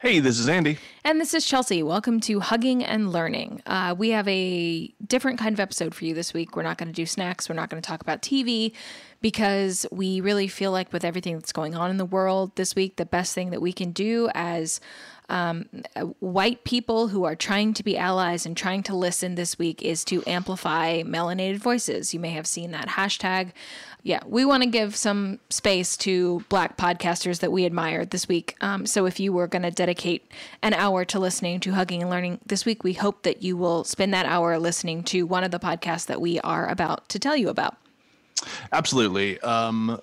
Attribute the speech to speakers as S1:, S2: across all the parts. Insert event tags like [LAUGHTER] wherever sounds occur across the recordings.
S1: Hey, this is Andy.
S2: And this is Chelsea. Welcome to Hugging and Learning. Uh, we have a different kind of episode for you this week. We're not going to do snacks. We're not going to talk about TV because we really feel like, with everything that's going on in the world this week, the best thing that we can do as um, white people who are trying to be allies and trying to listen this week is to amplify melanated voices. You may have seen that hashtag yeah, we want to give some space to black podcasters that we admire this week. Um, so if you were going to dedicate an hour to listening to Hugging and Learning this week, we hope that you will spend that hour listening to one of the podcasts that we are about to tell you about.
S1: Absolutely. Um,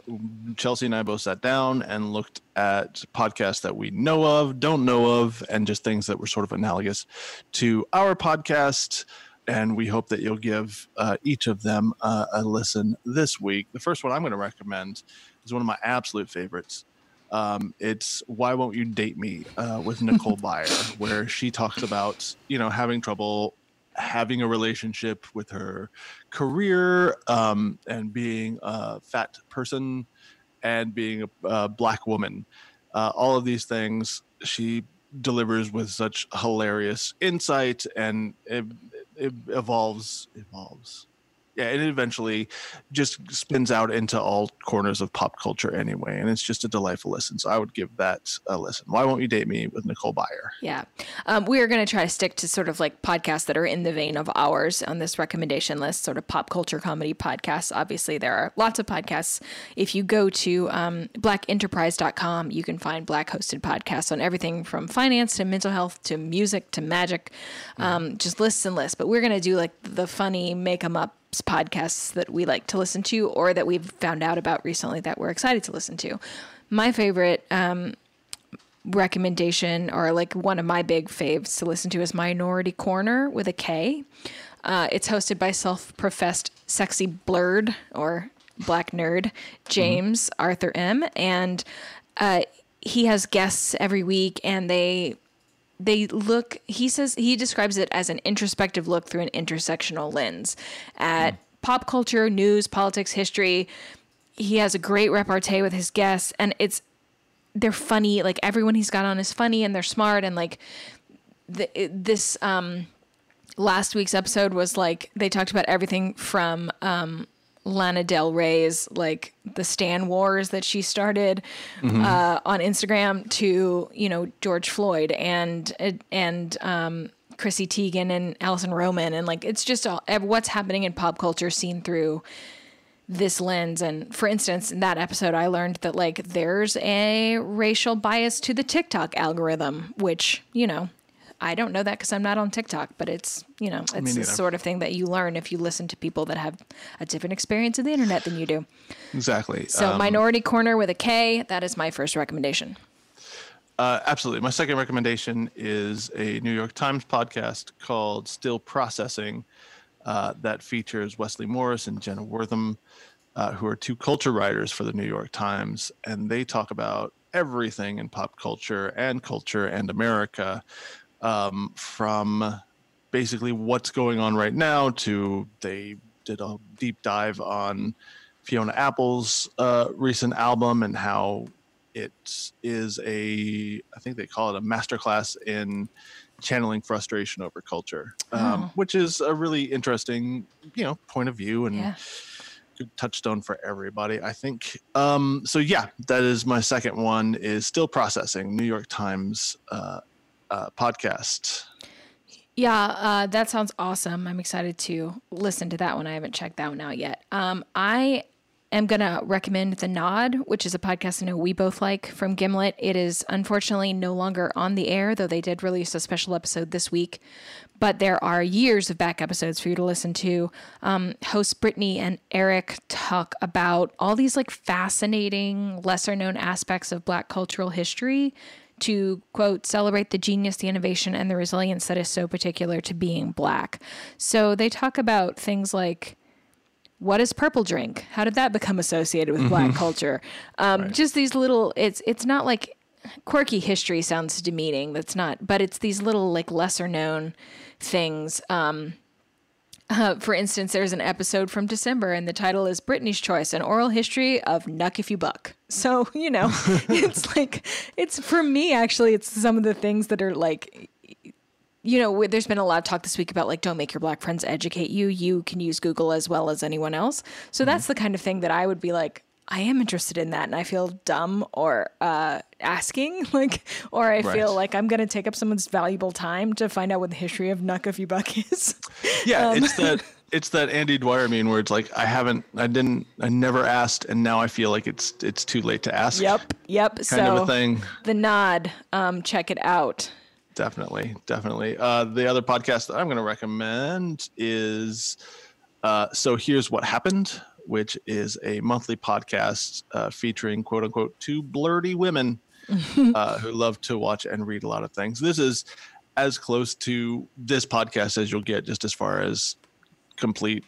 S1: Chelsea and I both sat down and looked at podcasts that we know of, don't know of, and just things that were sort of analogous to our podcast and we hope that you'll give uh, each of them uh, a listen this week. The first one I'm going to recommend is one of my absolute favorites. Um, it's "Why Won't You Date Me" uh, with Nicole [LAUGHS] Byer, where she talks about you know having trouble having a relationship with her career um, and being a fat person and being a, a black woman. Uh, all of these things she delivers with such hilarious insight and it, it evolves evolves yeah, it eventually just spins out into all corners of pop culture anyway, and it's just a delightful listen. So I would give that a listen. Why won't you date me with Nicole Byer?
S2: Yeah, um, we are going to try to stick to sort of like podcasts that are in the vein of ours on this recommendation list, sort of pop culture comedy podcasts. Obviously, there are lots of podcasts. If you go to um, blackenterprise.com, you can find black hosted podcasts on everything from finance to mental health to music to magic, um, mm. just lists and lists. But we're going to do like the funny make them up podcasts that we like to listen to or that we've found out about recently that we're excited to listen to. My favorite um, recommendation, or like one of my big faves to listen to, is Minority Korner with a K. Uh, it's hosted by self professed sexy blerd or black nerd James mm-hmm. Arthur M. And uh, he has guests every week and they they look he says he describes it as an introspective look through an intersectional lens at mm. pop culture news politics history he has a great repartee with his guests and it's they're funny like everyone he's got on is funny and they're smart and like the, this um last week's episode was like they talked about everything from um Lana Del Rey's like the Stan Wars that she started mm-hmm. uh, on Instagram to you know George Floyd and and um, Chrissy Teigen and Alison Roman and like it's just all what's happening in pop culture seen through this lens and for instance in that episode I learned that like there's a racial bias to the TikTok algorithm which you know I don't know that because I'm not on TikTok, but it's you know it's the sort of thing that you learn if you listen to people that have a different experience of the internet than you do.
S1: Exactly.
S2: So um, Minority Korner with a K. That is my first recommendation.
S1: Uh, absolutely. My second recommendation is a New York Times podcast called Still Processing uh, that features Wesley Morris and Jenna Wortham, uh, who are two culture writers for the New York Times. And they talk about everything in pop culture and culture and America um, from basically what's going on right now to they did a deep dive on Fiona Apple's uh, recent album and how it is a I think they call it a masterclass in channeling frustration over culture, um, oh. which is a really interesting you know point of view and. Yeah. Good touchstone for everybody, I think. Um, so yeah, that is my second one. Is still processing New York Times uh, uh, podcast.
S2: Yeah, uh, that sounds awesome. I'm excited to listen to that one. I haven't checked that one out yet. Um, I am going to recommend The Nod, which is a podcast I know we both like from Gimlet. It is unfortunately no longer on the air, though they did release a special episode this week. But there are years of back episodes for you to listen to. Um, hosts Brittany and Eric talk about all these like fascinating, lesser known aspects of Black cultural history to quote celebrate the genius the innovation and the resilience that is so particular to being black so they talk about things like what is purple drink how did that become associated with mm-hmm. black culture um, right. just these little it's it's not like quirky history sounds demeaning that's not but it's these little like lesser known things um, Uh, for instance, there's an episode from December, and the title is Brittany's Choice An Oral History of Knuck If You Buck. So, [LAUGHS] you know, [LAUGHS] it's like, it's for me, actually, it's some of the things that are like, you know, there's been a lot of talk this week about like, don't make your black friends educate you. You can use Google as well as anyone else. So mm-hmm. that's the kind of thing that I would be like, I am interested in that and I feel dumb or uh, asking, [LAUGHS] like, or I right. feel like I'm going to take up someone's valuable time to find out what the history of Knuck Buck is.
S1: Yeah, um, it's that [LAUGHS] it's that Andy Dwyer meme where it's like I haven't, I didn't, I never asked, and now I feel like it's it's too late to ask.
S2: Yep, yep.
S1: Kind
S2: so
S1: of a thing.
S2: The nod, um, check it out.
S1: Definitely, definitely. Uh, the other podcast that I'm going to recommend is uh, so here's what happened which is a monthly podcast uh, featuring quote unquote two blurty women [LAUGHS] uh, who love to watch and read a lot of things. This is as close to this podcast as you'll get, just as far as complete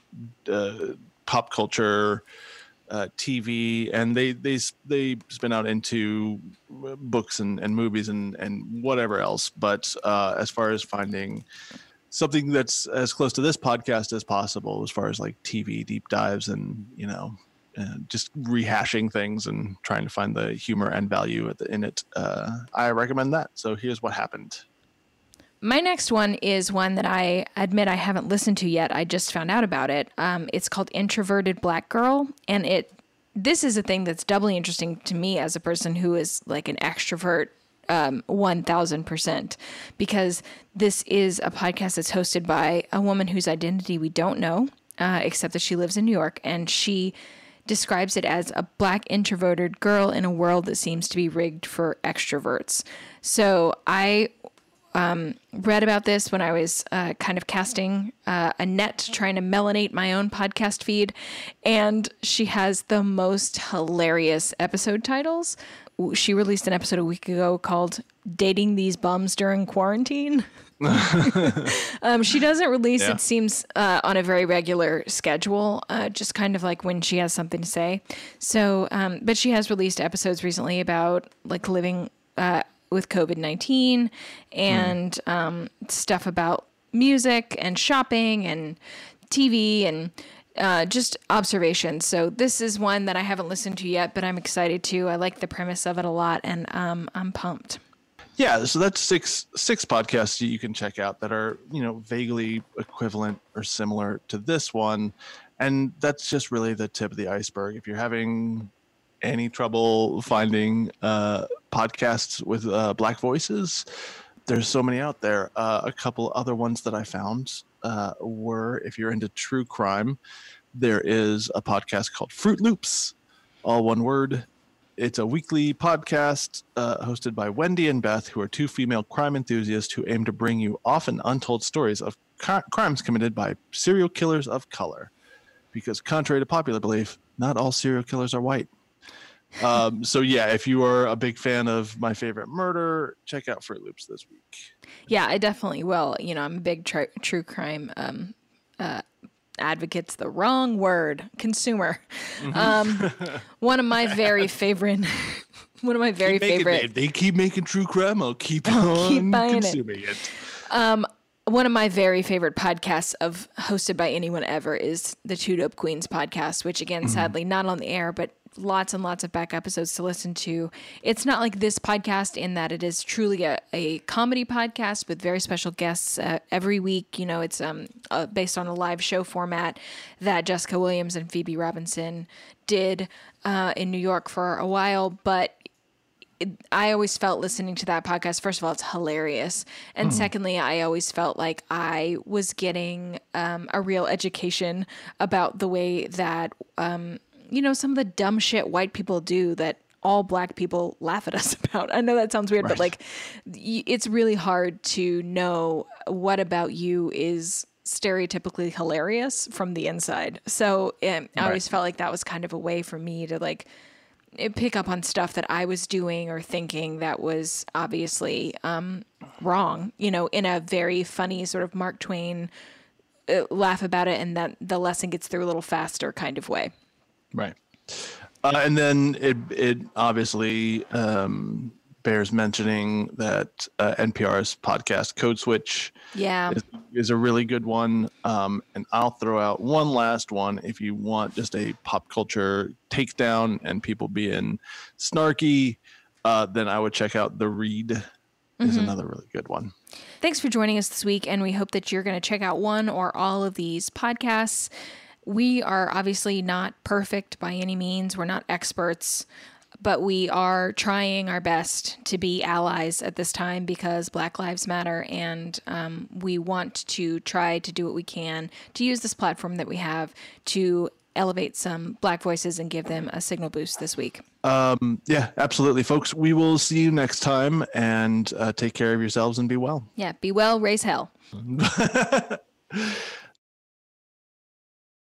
S1: uh, pop culture. Uh, TV and they they they spin out into books and, and movies and and whatever else. But uh, as far as finding something that's as close to this podcast as possible as far as like TV deep dives and you know just rehashing things and trying to find the humor and value the, in it. Uh, I recommend that. So here's what happened.
S2: My next one is one that I admit I haven't listened to yet. I just found out about it. Um, it's called Introverted Black Girl, and it this is a thing that's doubly interesting to me as a person who is like an extrovert um, 1000% because this is a podcast that's hosted by a woman whose identity we don't know, uh, except that she lives in New York. And she describes it as a black introverted girl in a world that seems to be rigged for extroverts. So I um, read about this when I was uh, kind of casting uh, a net, trying to melanate my own podcast feed. And she has the most hilarious episode titles she released an episode a week ago called "Dating These Bums During Quarantine." [LAUGHS] um, she doesn't release, yeah. it seems, uh, on a very regular schedule, uh, just kind of like when she has something to say. So, um, but she has released episodes recently about like living uh, with COVID 19 and mm. um, stuff about music and shopping and TV and uh, just observations. So this is one that I haven't listened to yet, but I'm excited to. I like the premise of it a lot, and um, I'm pumped.
S1: Yeah, so that's six six podcasts you can check out that are you know vaguely equivalent or similar to this one, and that's just really the tip of the iceberg. If you're having any trouble finding uh, podcasts with uh, black voices, there's so many out there. Uh, a couple other ones that I found uh, were if you're into true crime, there is a podcast called Fruitloops, all one word. It's a weekly podcast uh, hosted by Wendy and Beth, who are two female crime enthusiasts who aim to bring you often untold stories of ca- crimes committed by serial killers of color. Because, contrary to popular belief, not all serial killers are white. Um, so yeah, if you are a big fan of my favorite murder, check out Fruitloops this week.
S2: Yeah, I definitely will. You know, I'm a big tr- true crime um, uh, advocate's the wrong word. Consumer. Mm-hmm. Um, [LAUGHS] one of my very favorite. [LAUGHS] one of my very
S1: keep
S2: favorite.
S1: Making, they keep making true crime. I'll keep [LAUGHS] I'll on keep buying consuming it. it.
S2: Um, one of my very favorite podcasts of hosted by anyone ever is the Two Dope Queens podcast, which again, mm-hmm. sadly, not on the air, but lots and lots of back episodes to listen to. It's not like this podcast in that it is truly a, a comedy podcast with very special guests uh, every week. You know, it's um, uh, based on a live show format that Jessica Williams and Phoebe Robinson did uh, in New York for a while, but I always felt listening to that podcast. First of all, it's hilarious, and mm. secondly, I always felt like I was getting um, a real education about the way that um, you know, some of the dumb shit white people do that all black people laugh at us [LAUGHS] about. I know that sounds weird, right. but like it's really hard to know what about you is stereotypically hilarious from the inside. So um. I always felt like that was kind of a way for me to like eh, pick up on stuff that I was doing or thinking that was obviously um, wrong, you know, in a very funny sort of Mark Twain uh, laugh about it and that the lesson gets through a little faster kind of way.
S1: Right. Uh, and then it it obviously um, bears mentioning that uh, NPR's podcast Code Switch
S2: Yeah.
S1: is, is a really good one. Um, and I'll throw out one last one if you want just a pop culture takedown and people being snarky. Uh, then I would check out The Read. Is another really good one.
S2: Thanks for joining us this week, and we hope that you're going to check out one or all of these podcasts. We are obviously not perfect by any means, we're not experts, but we are trying our best to be allies at this time because Black Lives Matter, and um, we want to try to do what we can to use this platform that we have to elevate some Black voices and give them a signal boost this week.
S1: Yeah, absolutely, folks. We will see you next time and uh, take care of yourselves and be well.
S2: Yeah, be well, raise hell. [LAUGHS]